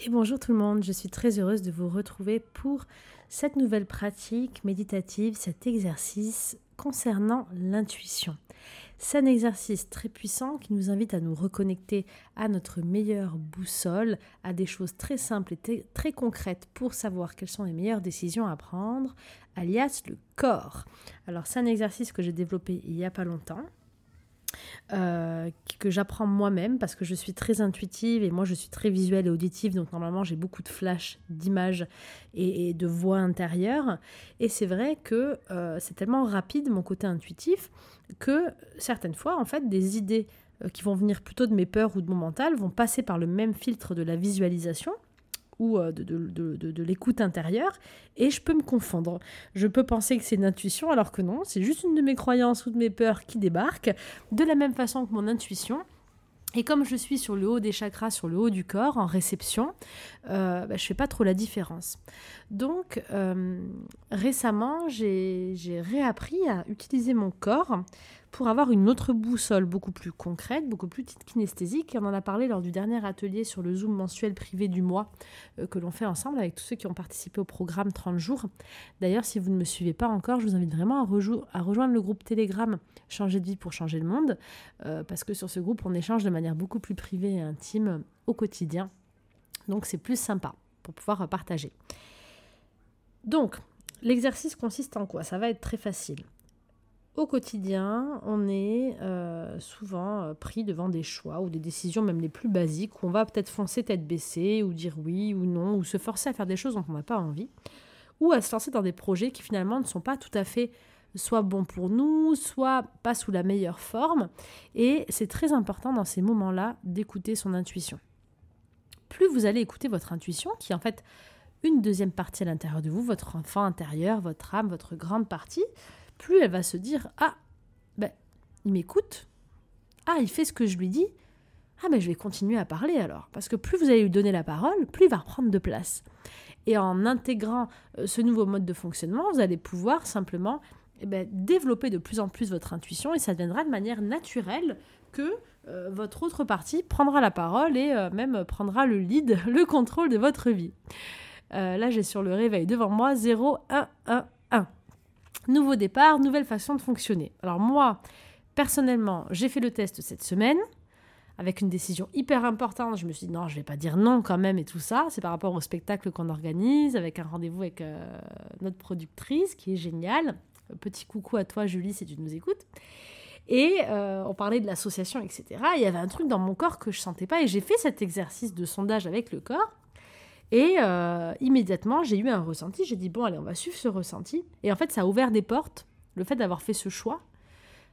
Et bonjour tout le monde, je suis très heureuse de vous retrouver pour cette nouvelle pratique méditative, cet exercice concernant l'intuition. C'est un exercice très puissant qui nous invite à nous reconnecter à notre meilleure boussole, à des choses très simples et très concrètes pour savoir quelles sont les meilleures décisions à prendre, alias le corps. Alors c'est un exercice que j'ai développé il n'y a pas longtemps euh, que j'apprends moi-même parce que je suis très intuitive et moi je suis très visuelle et auditive, donc normalement j'ai beaucoup de flash d'images et, de voix intérieures. Et c'est vrai que euh, c'est tellement rapide mon côté intuitif que certaines fois, en fait, des idées euh, qui vont venir plutôt de mes peurs ou de mon mental vont passer par le même filtre de la visualisation ou euh, de, de, l'écoute intérieure, et je peux me confondre. Je peux penser que c'est une intuition, alors que non, c'est juste une de mes croyances ou de mes peurs qui débarquent, de la même façon que mon intuition. Et comme je suis sur le haut des chakras, sur le haut du corps, en réception, euh, bah, je ne fais pas trop la différence. Donc, euh, récemment, j'ai réappris à utiliser mon corps pour avoir une autre boussole beaucoup plus concrète, beaucoup plus kinesthésique. on en a parlé lors du dernier atelier sur le Zoom mensuel privé du mois euh, que l'on fait ensemble avec tous ceux qui ont participé au programme 30 jours. D'ailleurs, si vous ne me suivez pas encore, je vous invite vraiment à, rejoindre le groupe Telegram Changer de vie pour changer le monde, euh, parce que sur ce groupe, on échange de manière beaucoup plus privée et intime au quotidien. Donc c'est plus sympa pour pouvoir partager. Donc, l'exercice consiste en quoi? Ça va être très facile. Au quotidien, on est euh, souvent euh, pris devant des choix ou des décisions même les plus basiques où on va peut-être foncer tête baissée ou dire oui ou non ou se forcer à faire des choses dont on n'a pas envie ou à se lancer dans des projets qui finalement ne sont pas tout à fait soit bons pour nous, soit pas sous la meilleure forme. Et c'est très important dans ces moments-là d'écouter son intuition. Plus vous allez écouter votre intuition, qui est en fait une deuxième partie à l'intérieur de vous, votre enfant intérieur, votre âme, votre grande partie, plus elle va se dire Ah, ben, il m'écoute. Ah, il fait ce que je lui dis. Ah, ben, je vais continuer à parler alors. Parce que plus vous allez lui donner la parole, plus il va reprendre de place. Et en intégrant euh, ce nouveau mode de fonctionnement, vous allez pouvoir simplement eh ben, développer de plus en plus votre intuition et ça deviendra de manière naturelle que euh, votre autre partie prendra la parole et euh, même prendra le lead, le contrôle de votre vie. là, j'ai sur le réveil devant moi 0, 1, 1, 1. Nouveau départ, nouvelle façon de fonctionner. Alors moi, personnellement, j'ai fait le test cette semaine avec une décision hyper importante. Je me suis dit non, je vais pas dire non quand même et tout ça. C'est par rapport au spectacle qu'on organise avec un rendez-vous avec euh, notre productrice qui est géniale. Petit coucou à toi Julie si tu nous écoutes. Et euh, on parlait de l'association, etc. il y avait un truc dans mon corps que je sentais pas et j'ai fait cet exercice de sondage avec le corps. Et euh, immédiatement, j'ai eu un ressenti. J'ai dit, bon, allez, on va suivre ce ressenti. Et en fait, ça a ouvert des portes. Le fait d'avoir fait ce choix,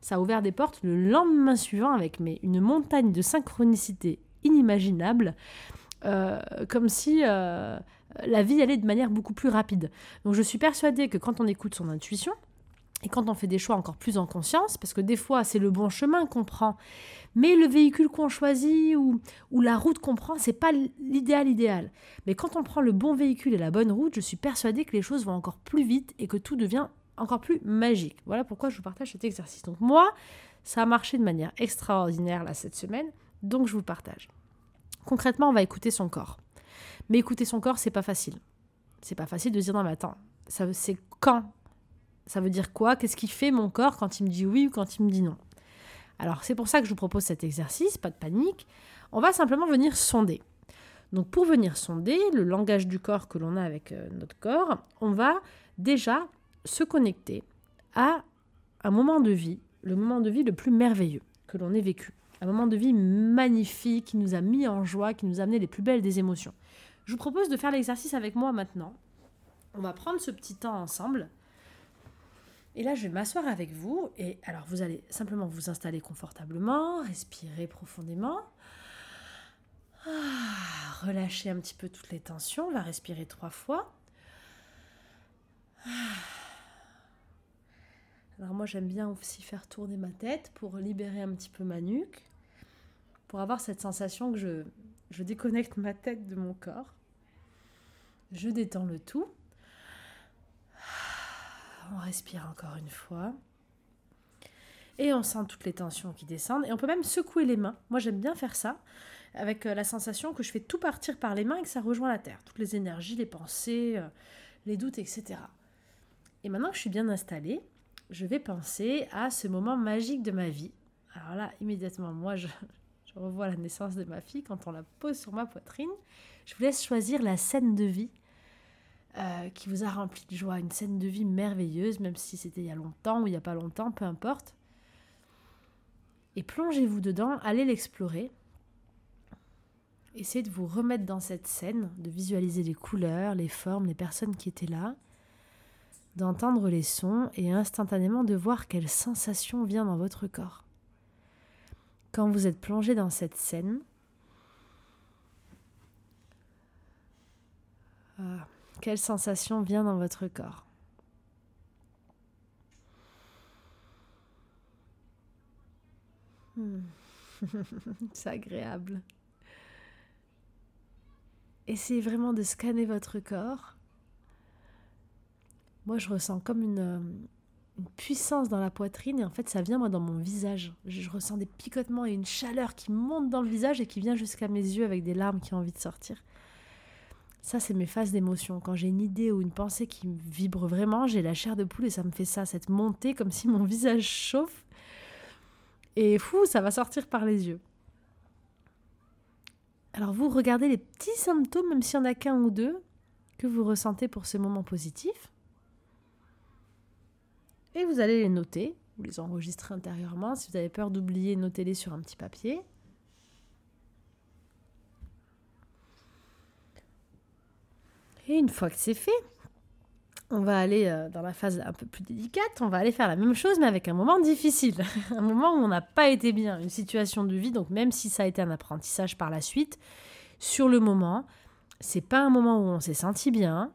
ça a ouvert des portes le lendemain suivant avec mais, une montagne de synchronicité inimaginable. Euh, comme si euh, la vie allait de manière beaucoup plus rapide. Donc je suis persuadée que quand on écoute son intuition, et quand on fait des choix encore plus en conscience, parce que des fois c'est le bon chemin qu'on prend, mais le véhicule qu'on choisit ou, ou la route qu'on prend, c'est pas l'idéal idéal. Mais quand on prend le bon véhicule et la bonne route, je suis persuadée que les choses vont encore plus vite et que tout devient encore plus magique. Voilà pourquoi je vous partage cet exercice. Donc moi, ça a marché de manière extraordinaire là cette semaine, donc je vous partage. Concrètement, on va écouter son corps. Mais écouter son corps, c'est pas facile. C'est pas facile de dire non mais attends, c'est quand ça veut dire quoi? Qu'est-ce qui fait mon corps quand il me dit oui ou quand il me dit non? Alors c'est pour ça que je vous propose cet exercice, pas de panique. On va simplement venir sonder. Donc pour venir sonder le langage du corps que l'on a avec euh, notre corps, on va déjà se connecter à un moment de vie, le moment de vie le plus merveilleux que l'on ait vécu. Un moment de vie magnifique qui nous a mis en joie, qui nous a amené les plus belles des émotions. Je vous propose de faire l'exercice avec moi maintenant. On va prendre ce petit temps ensemble et là, je vais m'asseoir avec vous. Et alors, vous allez simplement vous installer confortablement, respirer profondément. Ah, relâcher un petit peu toutes les tensions. On va respirer trois fois. Ah. Alors moi, j'aime bien aussi faire tourner ma tête pour libérer un petit peu ma nuque, pour avoir cette sensation que je déconnecte ma tête de mon corps. Je détends le tout on respire encore une fois. Et on sent toutes les tensions qui descendent. Et on peut même secouer les mains. Moi, j'aime bien faire ça. avec euh, la sensation que je fais tout partir par les mains et que ça rejoint la terre. Toutes les énergies, les pensées, euh, les doutes, etc. Et maintenant que je suis bien installée, je vais penser à ce moment magique de ma vie. Alors là, immédiatement, moi, je, revois la naissance de ma fille quand on la pose sur ma poitrine. Je vous laisse choisir la scène de vie euh, qui vous a rempli de joie, une scène de vie merveilleuse, même si c'était il y a longtemps ou il n'y a pas longtemps, peu importe. Et plongez-vous dedans, allez l'explorer. Essayez de vous remettre dans cette scène, de visualiser les couleurs, les formes, les personnes qui étaient là, d'entendre les sons et instantanément de voir quelle sensation vient dans votre corps. Quand vous êtes plongé dans cette scène, ah, quelle sensation vient dans votre corps? Hmm. C'est agréable. Essayez vraiment de scanner votre corps. Moi, je ressens comme euh, une, puissance dans la poitrine et en fait, ça vient moi dans mon visage. Je, ressens des picotements et une chaleur qui monte dans le visage et qui vient jusqu'à mes yeux avec des larmes qui ont envie de sortir. Ça, c'est mes phases d'émotion. Quand j'ai une idée ou une pensée qui vibre vraiment, j'ai la chair de poule et ça me fait ça, cette montée comme si mon visage chauffe. Et fou, ça va sortir par les yeux. Alors vous regardez les petits symptômes, même s'il n'y en a qu'un ou deux, que vous ressentez pour ce moment positif. Et vous allez les noter, vous les enregistrez intérieurement. Si vous avez peur d'oublier, notez-les sur un petit papier. Et une fois que c'est fait, on va aller euh, dans la phase un peu plus délicate, on va aller faire la même chose mais avec un moment difficile, un moment où on n'a pas été bien, une situation de vie, donc même si ça a été un apprentissage par la suite, sur le moment, c'est pas un moment où on s'est senti bien,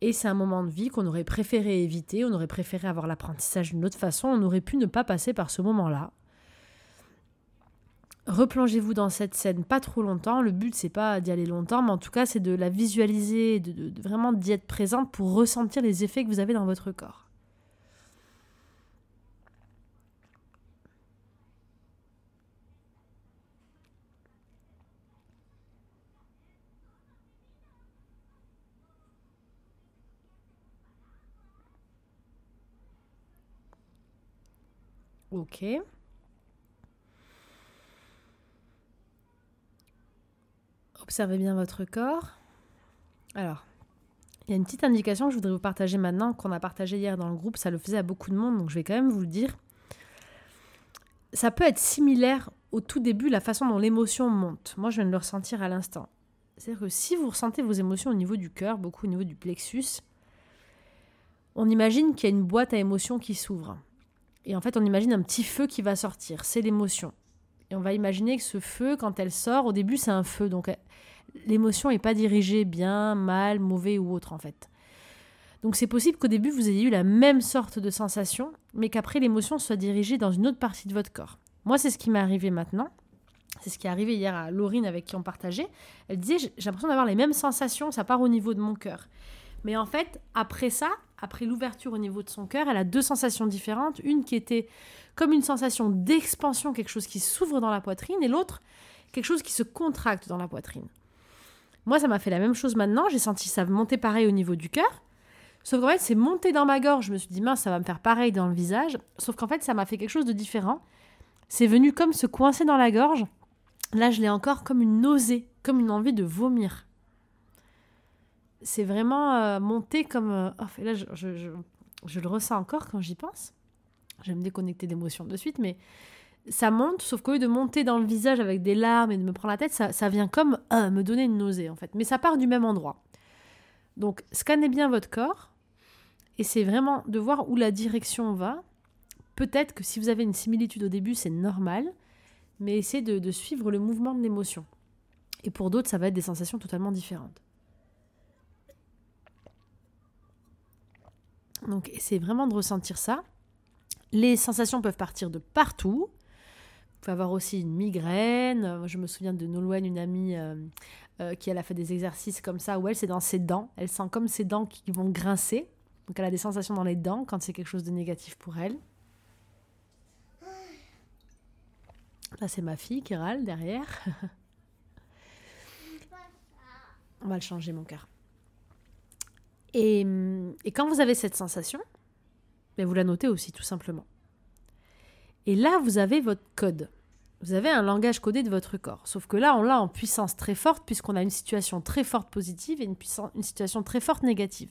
et c'est un moment de vie qu'on aurait préféré éviter, on aurait préféré avoir l'apprentissage d'une autre façon, on aurait pu ne pas passer par ce moment-là. Replongez-vous dans cette scène pas trop longtemps. Le but, c'est pas d'y aller longtemps, mais en tout cas, c'est de la visualiser, de, vraiment d'y être présente pour ressentir les effets que vous avez dans votre corps. Ok. Observez bien votre corps. Alors, il y a une petite indication que je voudrais vous partager maintenant, qu'on a partagé hier dans le groupe, ça le faisait à beaucoup de monde, donc je vais quand même vous le dire. Ça peut être similaire au tout début, la façon dont l'émotion monte. Moi, je viens de le ressentir à l'instant. C'est-à-dire que si vous ressentez vos émotions au niveau du cœur, beaucoup au niveau du plexus, on imagine qu'il y a une boîte à émotions qui s'ouvre. Et en fait, on imagine un petit feu qui va sortir. C'est l'émotion. Et on va imaginer que ce feu, quand elle sort, au début, c'est un feu. Donc l'émotion n'est pas dirigée bien, mal, mauvais ou autre, en fait. Donc c'est possible qu'au début, vous ayez eu la même sorte de sensation, mais qu'après, l'émotion soit dirigée dans une autre partie de votre corps. Moi, c'est ce qui m'est arrivé maintenant. C'est ce qui est arrivé hier à Laurine avec qui on partageait. Elle disait, j'ai l'impression d'avoir les mêmes sensations, ça part au niveau de mon cœur. Mais en fait, après ça, après l'ouverture au niveau de son cœur, elle a deux sensations différentes. Une qui était comme une sensation d'expansion, quelque chose qui s'ouvre dans la poitrine, et l'autre, quelque chose qui se contracte dans la poitrine. Moi, ça m'a fait la même chose maintenant. J'ai senti ça monter pareil au niveau du cœur. Sauf qu'en fait, c'est monté dans ma gorge. Je me suis dit, mince, ça va me faire pareil dans le visage. Sauf qu'en fait, ça m'a fait quelque chose de différent. C'est venu comme se coincer dans la gorge. Là, je l'ai encore comme une nausée, comme une envie de vomir. C'est vraiment euh, monté comme. Euh, oh, là, je, le ressens encore quand j'y pense. Je me déconnecter d'émotions de suite, mais ça monte, sauf qu'au lieu de monter dans le visage avec des larmes et de me prendre la tête, ça, vient comme euh, me donner une nausée en fait. Mais ça part du même endroit. Donc scannez bien votre corps, et c'est vraiment de voir où la direction va. Peut-être que si vous avez une similitude au début, c'est normal, mais essayez de suivre le mouvement de l'émotion. Et pour d'autres, ça va être des sensations totalement différentes. Donc essayez vraiment de ressentir ça. Les sensations peuvent partir de partout. Vous pouvez avoir aussi une migraine. Je me souviens de Nolwenn, une amie euh, euh, qui elle a fait des exercices comme ça où elle, c'est dans ses dents. Elle sent comme ses dents qui vont grincer. Donc elle a des sensations dans les dents quand c'est quelque chose de négatif pour elle. Là, c'est ma fille qui râle derrière. On va le changer, mon cœur. Et, quand vous avez cette sensation, mais ben, vous la notez aussi, tout simplement. Et là, vous avez votre code. Vous avez un langage codé de votre corps. Sauf que là, on l'a en puissance très forte, puisqu'on a une situation très forte positive et une, une situation très forte négative.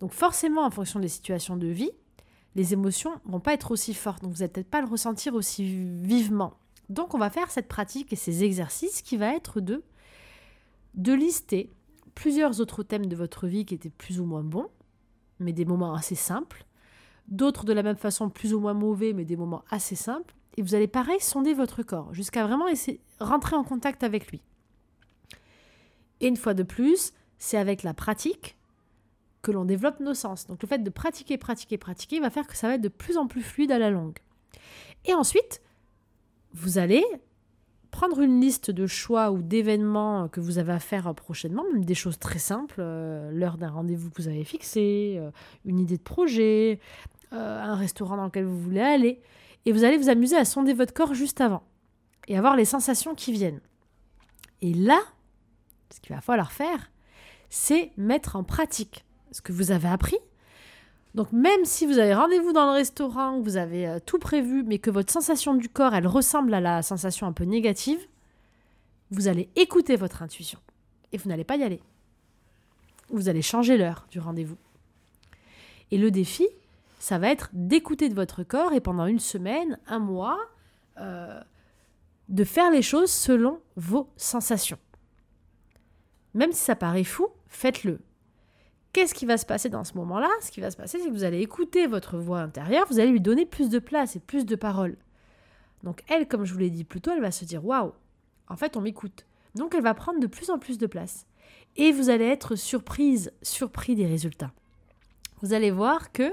Donc forcément, en fonction des situations de vie, les émotions vont pas être aussi fortes. Donc vous n'allez peut-être pas le ressentir aussi vivement. Donc on va faire cette pratique et ces exercices qui va être de, de lister plusieurs autres thèmes de votre vie qui étaient plus ou moins bons, mais des moments assez simples. D'autres de la même façon plus ou moins mauvais, mais des moments assez simples. Et vous allez pareil sonder votre corps jusqu'à vraiment essayer, rentrer en contact avec lui. Et une fois de plus, c'est avec la pratique que l'on développe nos sens. Donc le fait de pratiquer, pratiquer, pratiquer va faire que ça va être de plus en plus fluide à la longue. Et ensuite, vous allez prendre une liste de choix ou d'événements que vous avez à faire prochainement, même des choses très simples, euh, l'heure d'un rendez-vous que vous avez fixé, euh, une idée de projet, euh, un restaurant dans lequel vous voulez aller, et vous allez vous amuser à sonder votre corps juste avant et avoir les sensations qui viennent. Et là, ce qu'il va falloir faire, c'est mettre en pratique ce que vous avez appris. Donc même si vous avez rendez-vous dans le restaurant, vous avez euh, tout prévu, mais que votre sensation du corps, elle ressemble à la sensation un peu négative, vous allez écouter votre intuition. Et vous n'allez pas y aller. Vous allez changer l'heure du rendez-vous. Et le défi, ça va être d'écouter de votre corps et pendant une semaine, un mois, euh, de faire les choses selon vos sensations. Même si ça paraît fou, faites-le. Qu'est-ce qui va se passer dans ce moment-là? Ce qui va se passer, c'est que vous allez écouter votre voix intérieure, vous allez lui donner plus de place et plus de paroles. Donc elle, comme je vous l'ai dit plus tôt, elle va se dire waouh, en fait on m'écoute. Donc elle va prendre de plus en plus de place. Et vous allez être surprise, surpris des résultats. Vous allez voir que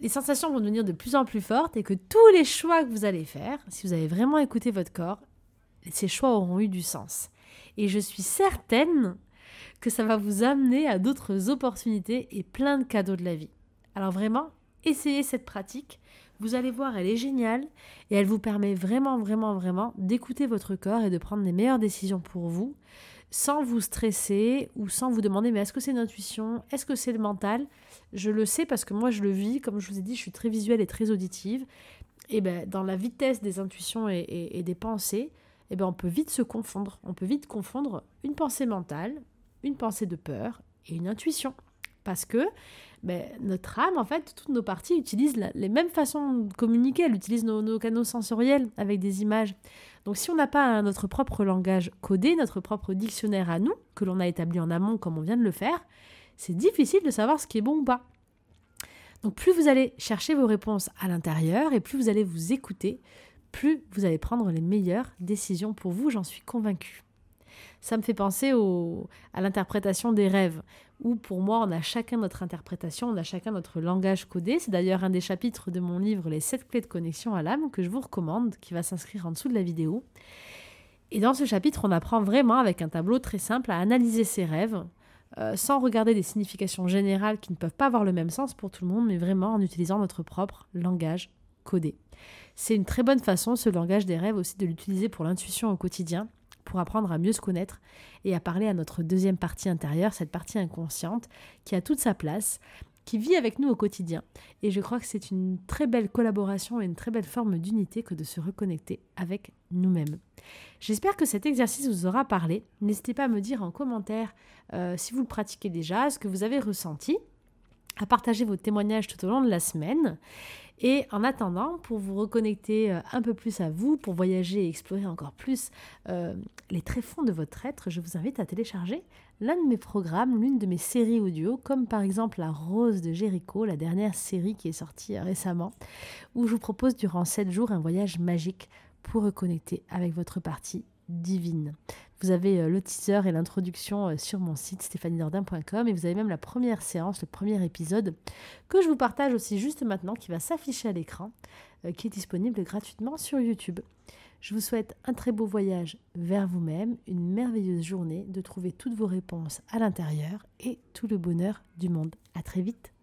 les sensations vont devenir de plus en plus fortes et que tous les choix que vous allez faire, si vous avez vraiment écouté votre corps, ces choix auront eu du sens. Et je suis certaine que ça va vous amener à d'autres opportunités et plein de cadeaux de la vie. Alors vraiment, essayez cette pratique. Vous allez voir, elle est géniale et elle vous permet vraiment, vraiment, vraiment d'écouter votre corps et de prendre les meilleures décisions pour vous sans vous stresser ou sans vous demander mais est-ce que c'est une intuition? Est-ce que c'est le mental? Je le sais parce que moi je le vis, comme je vous ai dit, je suis très visuelle et très auditive. Et ben, dans la vitesse des intuitions et, des pensées, et ben, on peut vite se confondre. On peut vite confondre une pensée mentale, une pensée de peur et une intuition. Parce que ben, notre âme, en fait, toutes nos parties utilisent les mêmes façons de communiquer. Elle utilise nos, canaux sensoriels avec des images. Donc si on n'a pas notre propre langage codé, notre propre dictionnaire à nous, que l'on a établi en amont comme on vient de le faire, c'est difficile de savoir ce qui est bon ou pas. Donc plus vous allez chercher vos réponses à l'intérieur et plus vous allez vous écouter, plus vous allez prendre les meilleures décisions pour vous, j'en suis convaincue ça me fait penser à l'interprétation des rêves, où pour moi, on a chacun notre interprétation, on a chacun notre langage codé. C'est d'ailleurs un des chapitres de mon livre Les 7 clés de connexion à l'âme que je vous recommande, qui va s'inscrire en dessous de la vidéo. Et dans ce chapitre, on apprend vraiment, avec un tableau très simple, à analyser ses rêves, euh, sans regarder des significations générales qui ne peuvent pas avoir le même sens pour tout le monde, mais vraiment en utilisant notre propre langage codé. C'est une très bonne façon, ce langage des rêves aussi, de l'utiliser pour l'intuition au quotidien pour apprendre à mieux se connaître et à parler à notre deuxième partie intérieure, cette partie inconsciente qui a toute sa place, qui vit avec nous au quotidien. Et je crois que c'est une très belle collaboration et une très belle forme d'unité que de se reconnecter avec nous-mêmes. J'espère que cet exercice vous aura parlé. N'hésitez pas à me dire en commentaire euh, si vous le pratiquez déjà, ce que vous avez ressenti, à partager vos témoignages tout au long de la semaine. Et en attendant, pour vous reconnecter euh, un peu plus à vous, pour voyager et explorer encore plus euh, les tréfonds de votre être, je vous invite à télécharger l'un de mes programmes, l'une de mes séries audio, comme par exemple La Rose de Jéricho, la dernière série qui est sortie euh, récemment, où je vous propose durant 7 jours un voyage magique pour reconnecter avec votre partie divine. Vous avez euh, le teaser et l'introduction euh, sur mon site stéphanienordin.com et vous avez même la première séance, le premier épisode que je vous partage aussi juste maintenant qui va s'afficher à l'écran, euh, qui est disponible gratuitement sur YouTube. Je vous souhaite un très beau voyage vers vous-même, une merveilleuse journée, de trouver toutes vos réponses à l'intérieur et tout le bonheur du monde. À très vite.